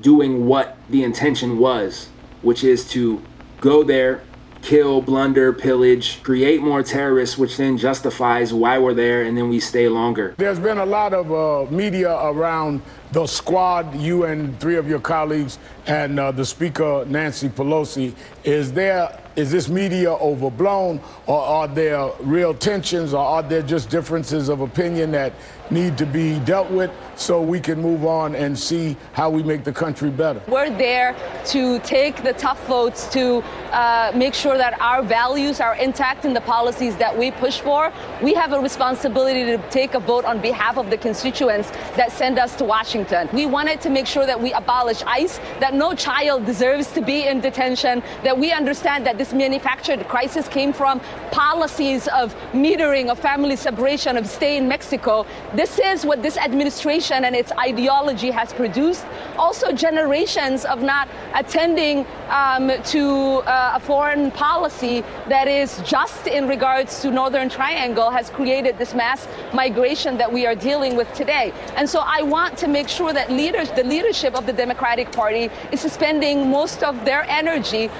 doing what the intention was, which is to go there, kill, blunder, pillage, create more terrorists, which then justifies why we're there, and then we stay longer. There's been a lot of uh, media around the squad, you and three of your colleagues, and uh, the Speaker, Nancy Pelosi. Is there is this media overblown, or are there real tensions, or are there just differences of opinion that need to be dealt with so we can move on and see how we make the country better? We're there to take the tough votes to uh, make sure that our values are intact in the policies that we push for. We have a responsibility to take a vote on behalf of the constituents that send us to Washington. We wanted to make sure that we abolish ICE, that no child deserves to be in detention, that we understand that this manufactured crisis came from policies of metering, of family separation, of stay in Mexico. This is what this administration and its ideology has produced. Also, generations of not attending um, to uh, a foreign policy that is just in regards to Northern Triangle has created this mass migration that we are dealing with today. And so I want to make sure that leaders, the leadership of the Democratic Party is spending most of their energy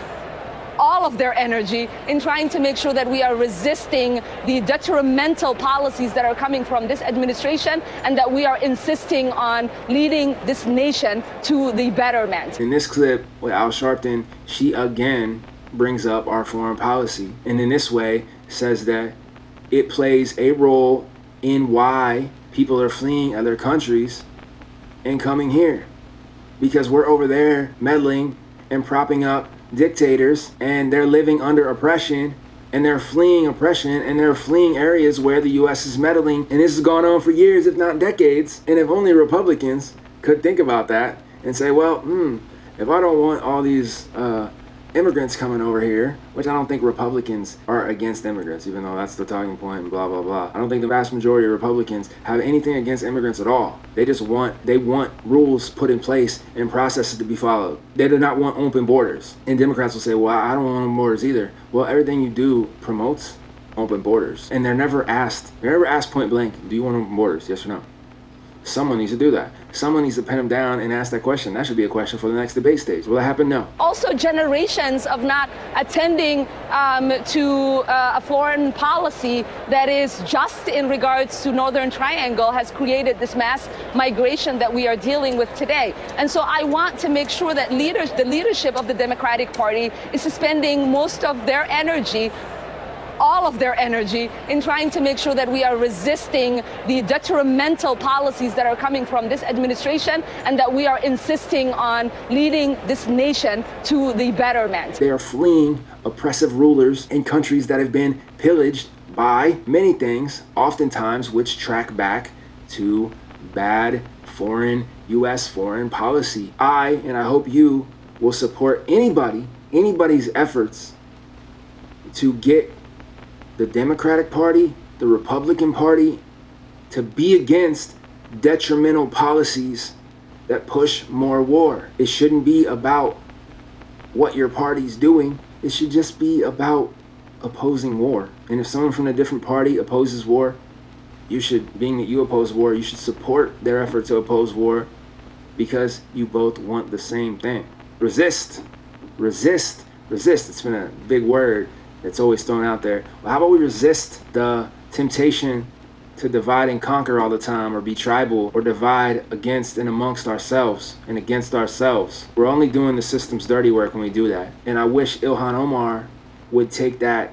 all of their energy in trying to make sure that we are resisting the detrimental policies that are coming from this administration and that we are insisting on leading this nation to the betterment. In this clip with Al Sharpton, she again brings up our foreign policy and in this way says that it plays a role in why people are fleeing other countries and coming here because we're over there meddling and propping up dictators and they're living under oppression and they're fleeing oppression and they're fleeing areas where the US is meddling. And this has gone on for years if not decades. And if only Republicans could think about that and say well hmm if I don't want all these uh, immigrants coming over here, which I don't think Republicans are against immigrants, even though that's the talking point and blah blah blah. I don't think the vast majority of Republicans have anything against immigrants at all. They just want they want rules put in place and processes to be followed. They do not want open borders. And Democrats will say, "Well, I don't want borders either." Well, everything you do promotes open borders, and they're never asked. They're never asked point blank, "Do you want open borders? Yes or no?" Someone needs to do that. Someone needs to pin them down and ask that question. That should be a question for the next debate stage. Will that happen? No. Also, generations of not attending um, to uh, a foreign policy that is just in regards to Northern Triangle has created this mass migration that we are dealing with today. And so I want to make sure that leaders, the leadership of the Democratic Party is spending most of their energy all of their energy in trying to make sure that we are resisting the detrimental policies that are coming from this administration and that we are insisting on leading this nation to the betterment. They are fleeing oppressive rulers in countries that have been pillaged by many things, oftentimes which track back to bad foreign US foreign policy. I and I hope you will support anybody, anybody's efforts to get the Democratic Party, the Republican Party, to be against detrimental policies that push more war. It shouldn't be about what your party's doing. It should just be about opposing war. And if someone from a different party opposes war, you should, being that you oppose war, you should support their effort to oppose war because you both want the same thing. Resist, resist, resist. It's been a big word that's always thrown out there. Well, how about we resist the temptation to divide and conquer all the time or be tribal or divide against and amongst ourselves and against ourselves. We're only doing the system's dirty work when we do that. And I wish Ilhan Omar would take that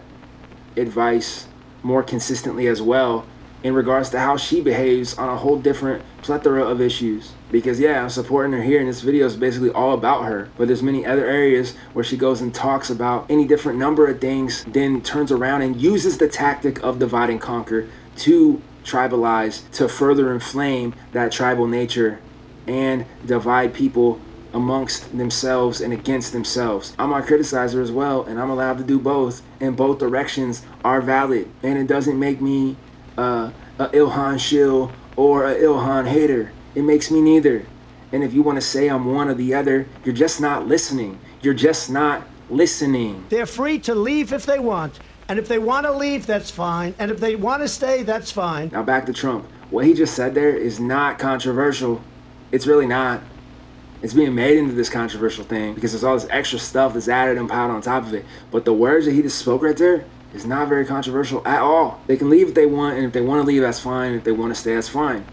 advice more consistently as well in regards to how she behaves on a whole different plethora of issues. Because yeah, I'm supporting her here, and this video is basically all about her. But there's many other areas where she goes and talks about any different number of things, then turns around and uses the tactic of divide and conquer to tribalize, to further inflame that tribal nature and divide people amongst themselves and against themselves. I'm a criticizer as well, and I'm allowed to do both, and both directions are valid. And it doesn't make me uh, a Ilhan shill or a Ilhan hater. It makes me neither. And if you want to say I'm one or the other, you're just not listening. You're just not listening. They're free to leave if they want. And if they want to leave, that's fine. And if they want to stay, that's fine. Now back to Trump. What he just said there is not controversial. It's really not. It's being made into this controversial thing because there's all this extra stuff that's added and piled on top of it. But the words that he just spoke right there is not very controversial at all. They can leave if they want, and if they want to leave, that's fine. If they want to stay, that's fine.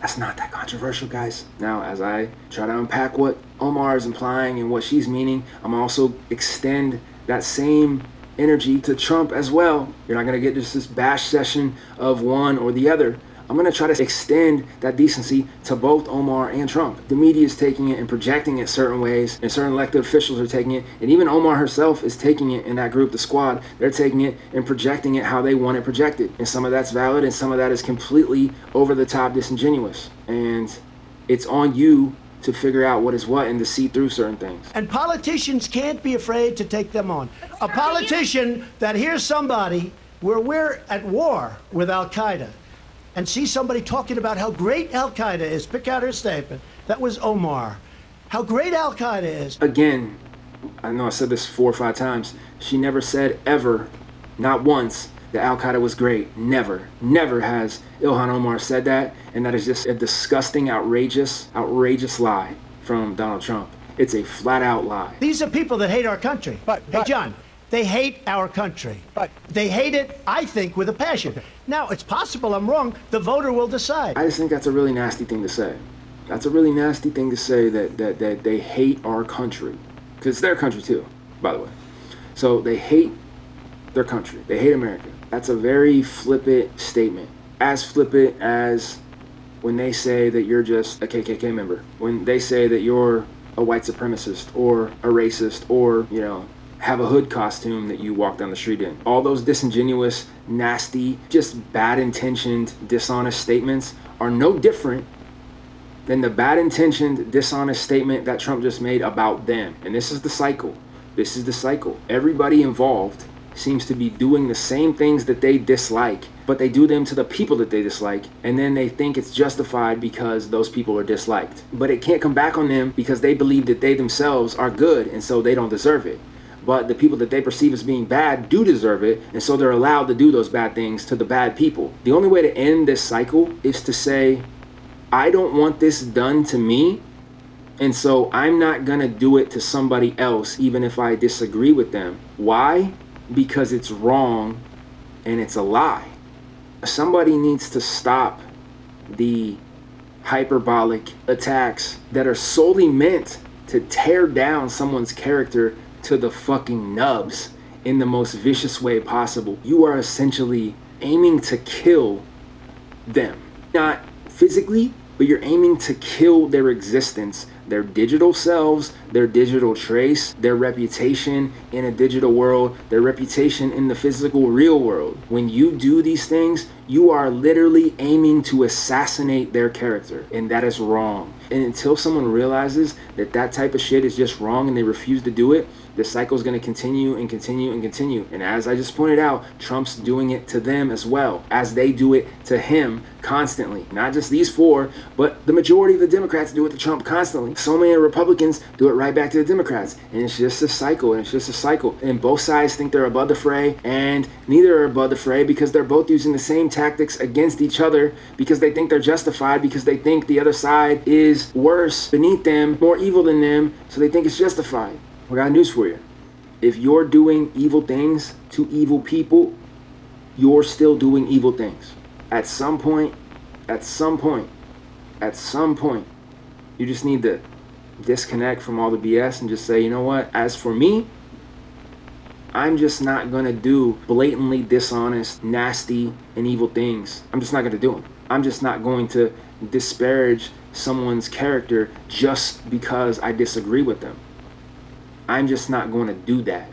That's not that controversial, guys. Now, as I try to unpack what Omar is implying and what she's meaning, I'm also extend that same energy to Trump as well. You're not going to get just this bash session of one or the other. I'm going to try to extend that decency to both Omar and Trump. The media is taking it and projecting it certain ways, and certain elected officials are taking it, and even Omar herself is taking it in that group, the squad. They're taking it and projecting it how they want it projected. And some of that's valid, and some of that is completely over the top disingenuous. And it's on you to figure out what is what and to see through certain things. And politicians can't be afraid to take them on. A politician that hears somebody where we're at war with Al Qaeda and see somebody talking about how great Al Qaeda is, pick out her statement. That was Omar. How great Al Qaeda is. Again, I know I said this four or five times. She never said ever, not once, that Al Qaeda was great. Never, never has Ilhan Omar said that, and that is just a disgusting, outrageous, outrageous lie from Donald Trump. It's a flat out lie. These are people that hate our country. But, hey, John, they hate our country. But they hate it, I think, with a passion. Now, it's possible I'm wrong. The voter will decide. I just think that's a really nasty thing to say. That's a really nasty thing to say that that, that they hate our country. Because it's their country too, by the way. So they hate their country. They hate America. That's a very flippant statement. As flippant as when they say that you're just a KKK member. When they say that you're a white supremacist or a racist or, you know, have a hood costume that you walk down the street in. All those disingenuous, nasty, just bad intentioned, dishonest statements are no different than the bad intentioned, dishonest statement that Trump just made about them. And this is the cycle. This is the cycle. Everybody involved seems to be doing the same things that they dislike, but they do them to the people that they dislike, and then they think it's justified because those people are disliked. But it can't come back on them because they believe that they themselves are good, and so they don't deserve it. But the people that they perceive as being bad do deserve it, and so they're allowed to do those bad things to the bad people. The only way to end this cycle is to say, I don't want this done to me, and so I'm not gonna do it to somebody else, even if I disagree with them. Why? because it's wrong and it's a lie. Somebody needs to stop the hyperbolic attacks that are solely meant to tear down someone's character to the fucking nubs in the most vicious way possible. You are essentially aiming to kill them. Not physically, but you're aiming to kill their existence their digital selves, their digital trace, their reputation in a digital world, their reputation in the physical real world. When you do these things, you are literally aiming to assassinate their character, and that is wrong. And until someone realizes that that type of shit is just wrong and they refuse to do it, the cycle is going to continue and continue and continue. And as I just pointed out, Trump's doing it to them as well, as they do it to him constantly. Not just these four, but the majority of the Democrats do it to Trump constantly. So many Republicans do it right back to the Democrats. And it's just a cycle, and it's just a cycle. And both sides think they're above the fray, and neither are above the fray because they're both using the same tactics against each other because they think they're justified, because they think the other side is worse, beneath them, more evil than them, so they think it's justified. We got news for you. If you're doing evil things to evil people, you're still doing evil things. At some point, at some point, at some point, you just need to disconnect from all the BS and just say, you know what? As for me, I'm just not gonna do blatantly dishonest, nasty, and evil things. I'm just not gonna do them. I'm just not going to disparage someone's character just because I disagree with them. I'm just not going to do that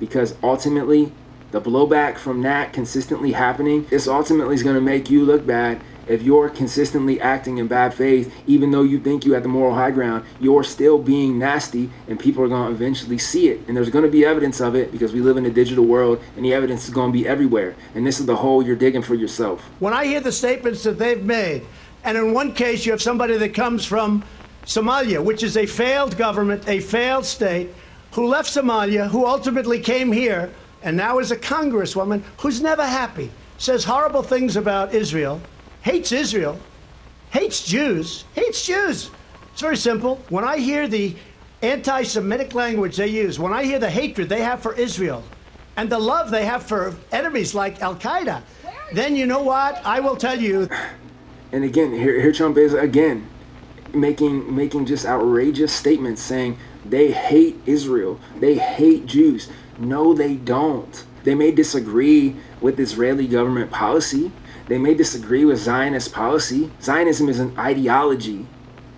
because ultimately, the blowback from that consistently happening is ultimately is going to make you look bad if you're consistently acting in bad faith, even though you think you have the moral high ground, you're still being nasty, and people are going to eventually see it. And there's going to be evidence of it because we live in a digital world, and the evidence is going to be everywhere. And this is the hole you're digging for yourself. When I hear the statements that they've made, and in one case you have somebody that comes from Somalia, which is a failed government, a failed state, who left Somalia, who ultimately came here, and now is a congresswoman who's never happy, says horrible things about Israel, hates Israel, hates Jews, hates Jews. It's very simple. When I hear the anti Semitic language they use, when I hear the hatred they have for Israel, and the love they have for enemies like Al Qaeda, then you know what? I will tell you. And again, here, here Trump is again making making just outrageous statements saying they hate Israel, they hate Jews. No, they don't. They may disagree with Israeli government policy. They may disagree with Zionist policy. Zionism is an ideology.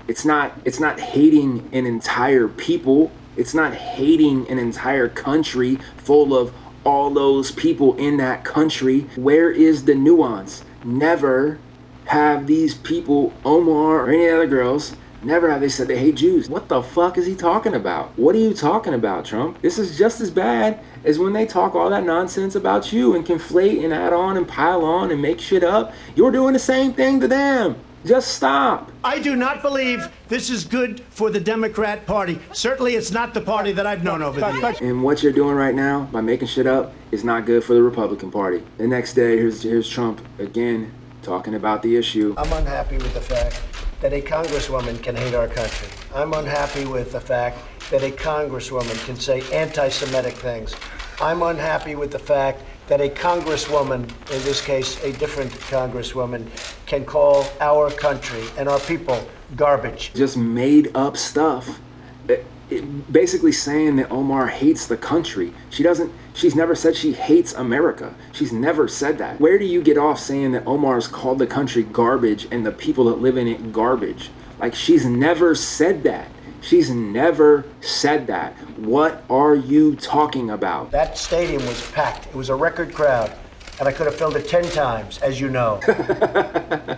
It's not it's not hating an entire people. It's not hating an entire country full of all those people in that country. Where is the nuance? Never have these people, Omar or any other girls, never have they said they hate Jews. What the fuck is he talking about? What are you talking about, Trump? This is just as bad as when they talk all that nonsense about you and conflate and add on and pile on and make shit up. You're doing the same thing to them. Just stop. I do not believe this is good for the Democrat Party. Certainly, it's not the party that I've known over the years. And what you're doing right now by making shit up is not good for the Republican Party. The next day, here's here's Trump again talking about the issue. I'm unhappy with the fact that a congresswoman can hate our country. I'm unhappy with the fact that a congresswoman can say anti Semitic things. I'm unhappy with the fact that a congresswoman, in this case a different congresswoman, can call our country and our people garbage. Just made up stuff. It- it- basically saying that Omar hates the country. She doesn't, she's never said she hates America. She's never said that. Where do you get off saying that Omar's called the country garbage and the people that live in it garbage? Like, she's never said that. She's never said that. What are you talking about? That stadium was packed. It was a record crowd. And I could have filled it 10 times, as you know.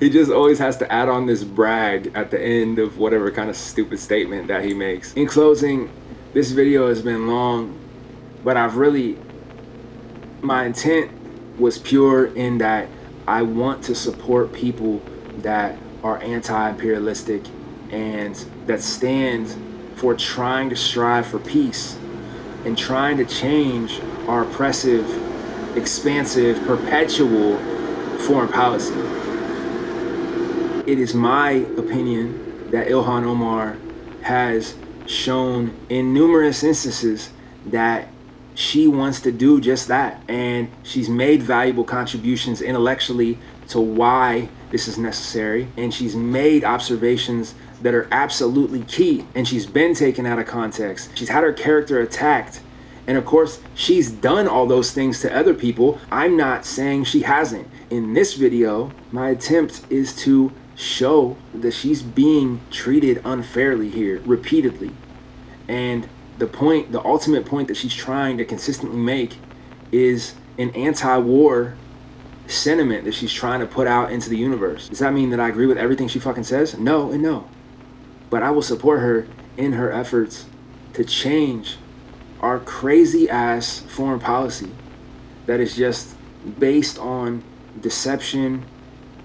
he just always has to add on this brag at the end of whatever kind of stupid statement that he makes. In closing, this video has been long, but I've really, my intent was pure in that I want to support people that are anti imperialistic and that stand for trying to strive for peace and trying to change our oppressive, expansive, perpetual foreign policy. It is my opinion that Ilhan Omar has shown in numerous instances that she wants to do just that. And she's made valuable contributions intellectually to why this is necessary. And she's made observations that are absolutely key. And she's been taken out of context. She's had her character attacked. And of course, she's done all those things to other people. I'm not saying she hasn't. In this video, my attempt is to show that she's being treated unfairly here repeatedly. And the point, the ultimate point that she's trying to consistently make is an anti war sentiment that she's trying to put out into the universe. Does that mean that I agree with everything she fucking says? No and no. But I will support her in her efforts to change our crazy ass foreign policy that is just based on deception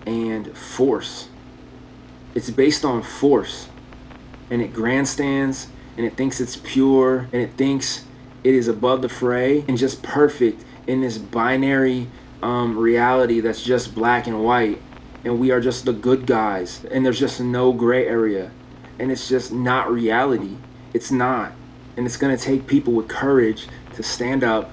and force. It's based on force. And it grandstands and it thinks it's pure and it thinks it is above the fray and just perfect in this binary um, reality that's just black and white. and we are just the good guys and there's just no gray area and it's just not reality. It's not. And it's going to take people with courage to stand up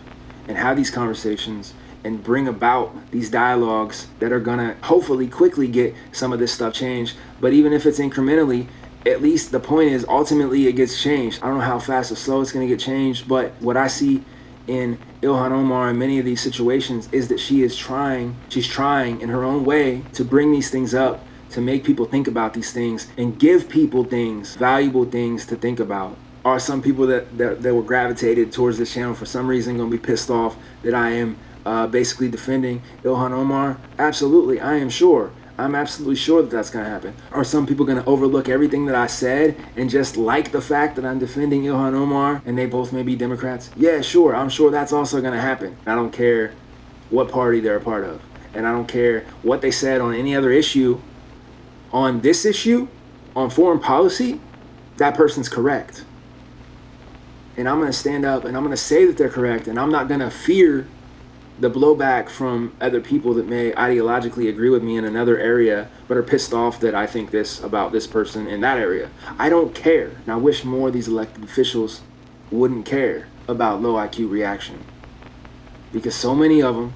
and have these conversations and bring about these dialogues that are going to hopefully quickly get some of this stuff changed. But even if it's incrementally, at least the point is ultimately it gets changed. I don't know how fast or slow it's going to get changed, but what I see in Ilhan Omar in many of these situations is that she is trying, she's trying in her own way to bring these things up, to make people think about these things and give people things, valuable things to think about. Are some people that, that, that were gravitated towards this channel for some reason going to be pissed off that I am uh, basically defending Ilhan Omar? Absolutely, I am sure. I'm absolutely sure that that's going to happen. Are some people going to overlook everything that I said and just like the fact that I'm defending Ilhan Omar and they both may be Democrats? Yeah, sure. I'm sure that's also going to happen. I don't care what party they're a part of. And I don't care what they said on any other issue. On this issue, on foreign policy, that person's correct. And I'm going to stand up and I'm going to say that they're correct. And I'm not going to fear the blowback from other people that may ideologically agree with me in another area but are pissed off that I think this about this person in that area. I don't care. And I wish more of these elected officials wouldn't care about low IQ reaction. Because so many of them,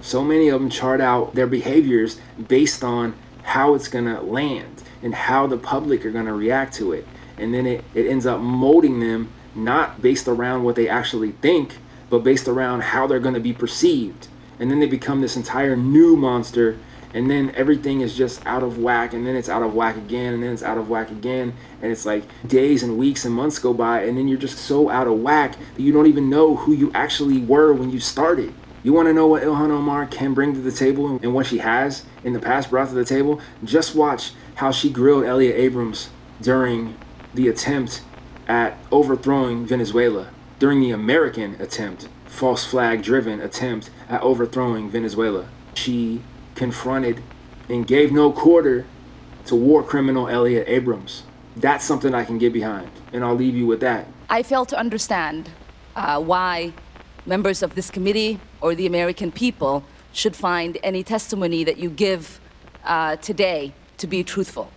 so many of them chart out their behaviors based on how it's going to land and how the public are going to react to it. And then it, it ends up molding them not based around what they actually think, but based around how they're going to be perceived. And then they become this entire new monster, and then everything is just out of whack, and then it's out of whack again, and then it's out of whack again, and it's like days and weeks and months go by, and then you're just so out of whack that you don't even know who you actually were when you started. You want to know what Ilhan Omar can bring to the table and what she has in the past brought to the table? Just watch how she grilled Elliott Abrams during the attempt at overthrowing Venezuela during the American attempt, false flag driven attempt at overthrowing Venezuela. She confronted and gave no quarter to war criminal Elliott Abrams. That's something I can get behind, and I'll leave you with that. I fail to understand uh, why members of this committee or the American people should find any testimony that you give uh, today to be truthful.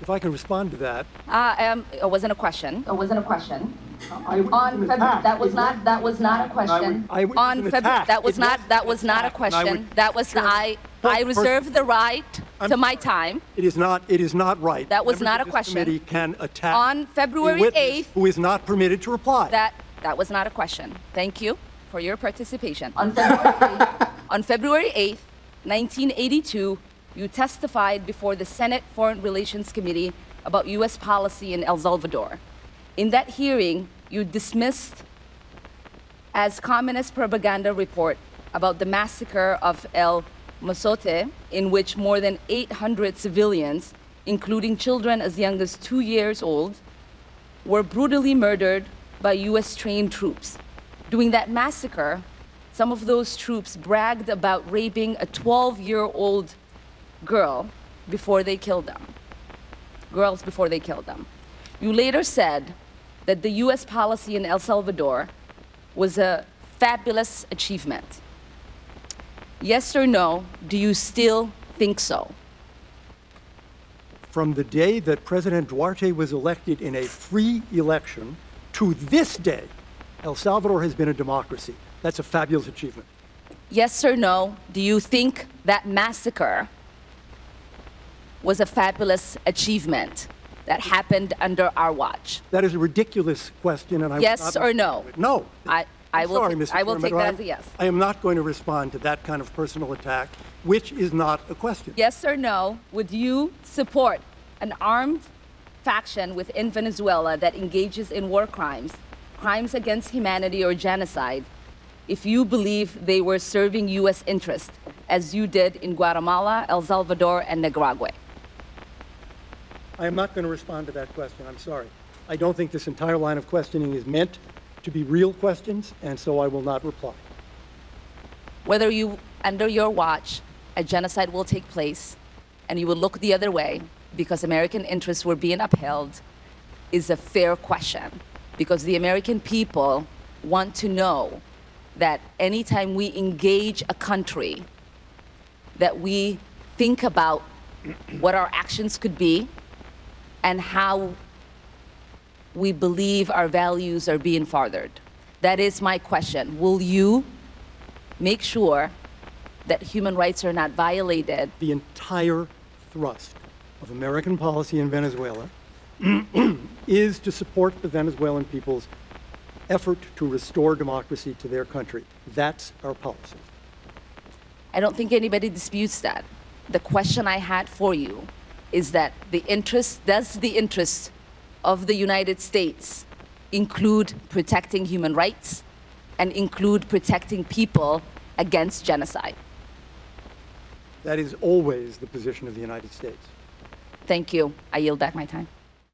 If I can respond to that. Uh, um, it wasn't a question. It wasn't a question. On an Feb- attack. that was not that was not a question. I would- On an Feb- attack. that was It not that was not a and I question. would That was the, I I first- reserve the right to my time. It is not. It is not right. That was Members not of a this question. Committee can attack On February a witness 8th, who is not permitted to reply. That that was not a question. Thank you for your participation. On February 8th, on February 8th, 1982, you testified before the Senate Foreign Relations Committee about US policy in El Salvador. In that hearing, you dismissed as communist propaganda report about the massacre of El Mozote, in which more than 800 civilians, including children as young as two years old, were brutally murdered by US trained troops. During that massacre, some of those troops bragged about raping a 12 year old girl before they killed them. Girls before they killed them. You later said that the US policy in El Salvador was a fabulous achievement. Yes or no, do you still think so? From the day that President Duarte was elected in a free election to this day, El Salvador has been a democracy. That's a fabulous achievement. Yes or no, do you think that massacre was a fabulous achievement that happened under our watch? That is a ridiculous question, and I will Yes or no? No. I, I will, sorry. I will Chairman, take that as a yes. I am not going to respond to that kind of personal attack, which is not a question. Yes or no, would you support an armed faction within Venezuela that engages in war crimes, crimes against humanity or genocide, if you believe they were serving U.S. interests, as you did in Guatemala, El Salvador, and Nicaragua? I am not going to respond to that question. I'm sorry. I don't think this entire line of questioning is meant to be real questions, and so I will not reply. Whether you, under your watch, a genocide will take place and you will look the other way because American interests were being upheld is a fair question. Because the American people want to know that anytime we engage a country, that we think about what our actions could be and how we believe our values are being furthered. That is my question. Will you make sure that human rights are not violated? The entire thrust of American policy in Venezuela is to support the Venezuelan people's effort to restore democracy to their country. That's our policy. I don't think anybody disputes that. The question I had for you is that the interest, does the interest of the United States include protecting human rights and include protecting people against genocide? That is always the position of the United States. Thank you. I yield back my time.